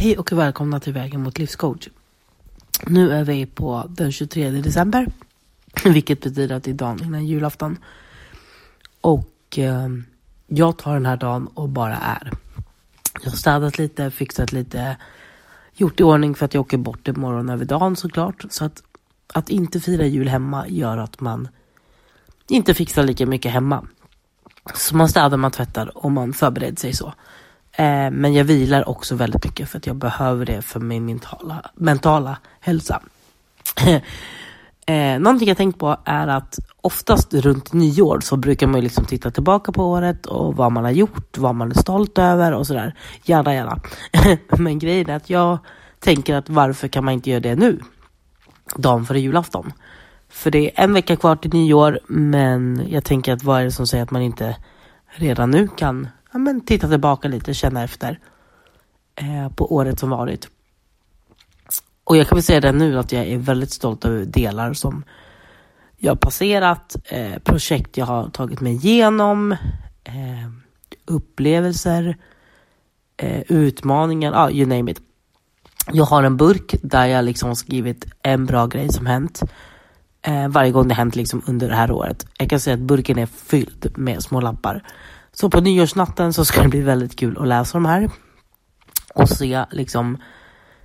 Hej och välkomna till Vägen mot livscoach. Nu är vi på den 23 december, vilket betyder att det är dagen innan julafton. Och eh, jag tar den här dagen och bara är. Jag har städat lite, fixat lite, gjort i ordning för att jag åker bort imorgon över dagen såklart. Så att, att inte fira jul hemma gör att man inte fixar lika mycket hemma. Så man städar, man tvättar och man förbereder sig så. Eh, men jag vilar också väldigt mycket för att jag behöver det för min mentala, mentala hälsa. eh, någonting jag tänkt på är att oftast runt nyår så brukar man ju liksom titta tillbaka på året och vad man har gjort, vad man är stolt över och sådär. Gärna, gärna. men grejen är att jag tänker att varför kan man inte göra det nu? Dagen före julafton. För det är en vecka kvar till nyår, men jag tänker att vad är det som säger att man inte redan nu kan ja, men titta tillbaka lite, känna efter eh, på året som varit. Och jag kan väl säga det nu att jag är väldigt stolt över delar som jag har passerat, eh, projekt jag har tagit mig igenom, eh, upplevelser, eh, utmaningar, ja, ah, you name it. Jag har en burk där jag liksom skrivit en bra grej som hänt. Eh, varje gång det hänt liksom under det här året. Jag kan säga att burken är fylld med små lappar. Så på nyårsnatten så ska det bli väldigt kul att läsa de här. Och se liksom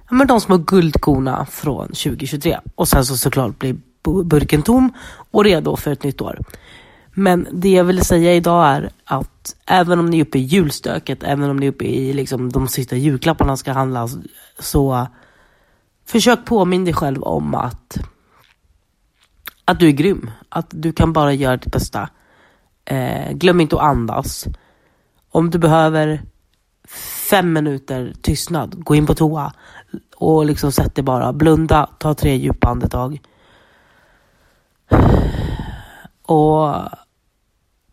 ja, men de små guldkorna från 2023. Och sen så såklart blir burken tom och redo för ett nytt år. Men det jag vill säga idag är att även om ni är uppe i julstöket, även om ni är uppe i liksom de sista julklapparna ska handlas, så försök påminna dig själv om att, att du är grym. Att du kan bara göra ditt bästa. Eh, glöm inte att andas. Om du behöver fem minuter tystnad, gå in på toa och liksom sätt dig bara, blunda, ta tre djupa andetag. Och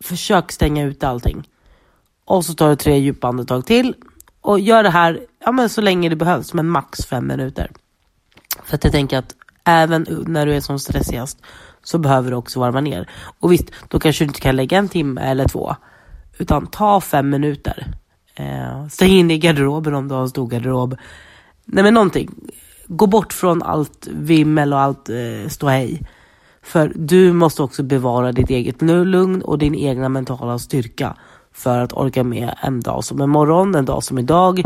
försök stänga ut allting. Och så tar du tre djupa andetag till och gör det här ja, men så länge det behövs, men max fem minuter. För att jag tänker att även när du är som stressigast så behöver du också varva ner. Och visst, då kanske du inte kan lägga en timme eller två. Utan ta fem minuter. Eh, stäng in i garderoben om du har en stor garderob. Nej men någonting. Gå bort från allt vimmel och allt eh, ståhej. För du måste också bevara ditt eget lugn och din egna mentala styrka. För att orka med en dag som imorgon, en dag som idag.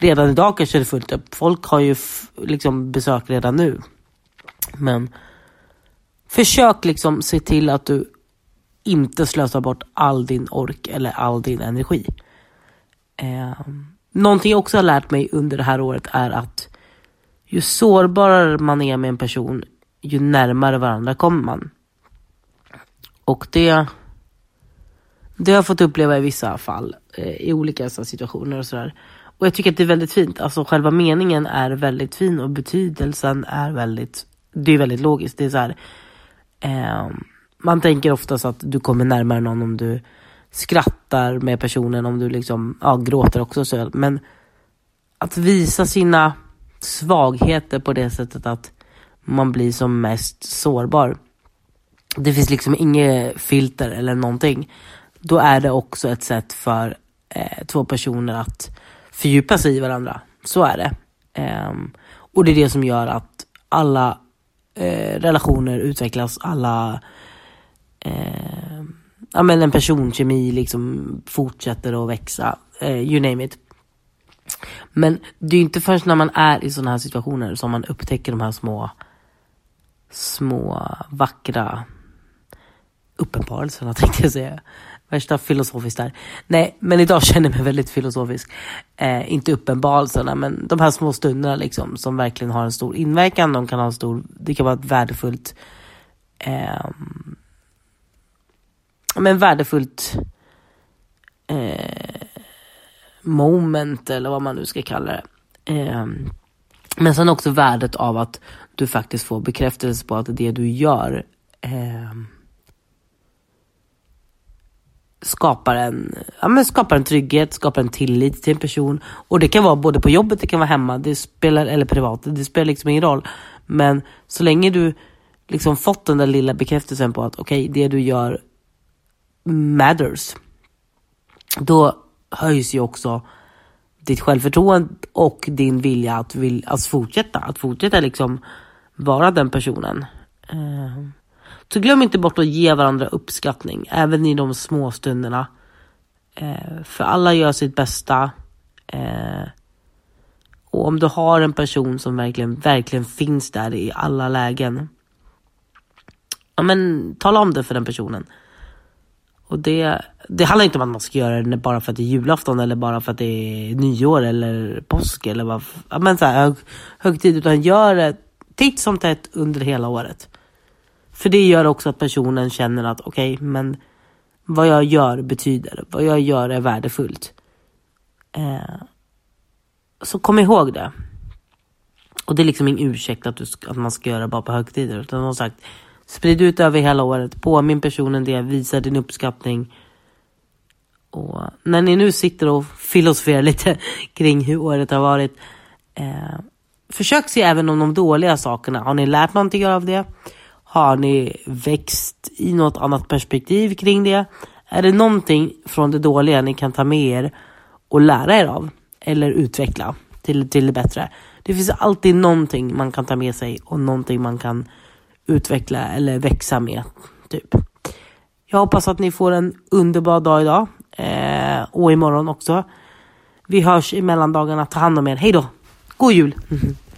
Redan idag kanske det är fullt upp. Folk har ju liksom besök redan nu. Men Försök liksom se till att du inte slösar bort all din ork eller all din energi. Eh, någonting jag också har lärt mig under det här året är att ju sårbarare man är med en person, ju närmare varandra kommer man. Och det, det har jag fått uppleva i vissa fall, eh, i olika situationer och sådär. Och jag tycker att det är väldigt fint. Alltså själva meningen är väldigt fin och betydelsen är väldigt, det är väldigt logiskt. Det är så här, Eh, man tänker oftast att du kommer närmare någon om du skrattar med personen, om du liksom, ja, gråter också. Så, men att visa sina svagheter på det sättet att man blir som mest sårbar. Det finns liksom inget filter eller någonting. Då är det också ett sätt för eh, två personer att fördjupa sig i varandra. Så är det. Eh, och det är det som gör att alla eh, relationer utvecklas, alla eh, ja, men en personkemi liksom fortsätter att växa, eh, you name it. Men det är ju inte först när man är i sådana här situationer som man upptäcker de här små, små vackra uppenbarelserna tänkte jag säga. Värsta filosofiskt där. Nej, men idag känner jag mig väldigt filosofisk. Eh, inte uppenbarelserna, men de här små stunderna liksom som verkligen har en stor inverkan. De kan ha en stor, det kan vara ett värdefullt eh, men värdefullt eh, moment eller vad man nu ska kalla det. Eh, men sen också värdet av att du faktiskt får bekräftelse på att det du gör eh, skapar en, ja, men skapar en trygghet, skapar en tillit till en person. Och det kan vara både på jobbet, det kan vara hemma, det spelar, eller privat. Det spelar liksom ingen roll. Men så länge du liksom fått den där lilla bekräftelsen på att okej, okay, det du gör matters. Då höjs ju också ditt självförtroende och din vilja att, vill, att fortsätta. Att fortsätta liksom vara den personen. Uh så glöm inte bort att ge varandra uppskattning, även i de små stunderna. Eh, för alla gör sitt bästa. Eh, och om du har en person som verkligen, verkligen finns där i alla lägen. Ja men tala om det för den personen. Och det, det handlar inte om att man ska göra det bara för att det är julafton eller bara för att det är nyår eller påsk eller vad, ja, men så här, hög, högtid. Utan gör det titt som tätt under hela året. För det gör också att personen känner att okej, okay, men vad jag gör betyder, vad jag gör är värdefullt. Eh, så kom ihåg det. Och det är liksom ingen ursäkt att, du, att man ska göra det bara på högtider. Utan som sagt, sprid ut över hela året. Påminn personen det, visa din uppskattning. Och när ni nu sitter och filosoferar lite kring hur året har varit. Eh, försök se även om de dåliga sakerna. Har ni lärt någonting av det? Har ni växt i något annat perspektiv kring det? Är det någonting från det dåliga ni kan ta med er och lära er av? Eller utveckla till, till det bättre? Det finns alltid någonting man kan ta med sig och någonting man kan utveckla eller växa med. Typ. Jag hoppas att ni får en underbar dag idag. Eh, och imorgon också. Vi hörs i mellandagarna. Ta hand om er. Hej då! God jul!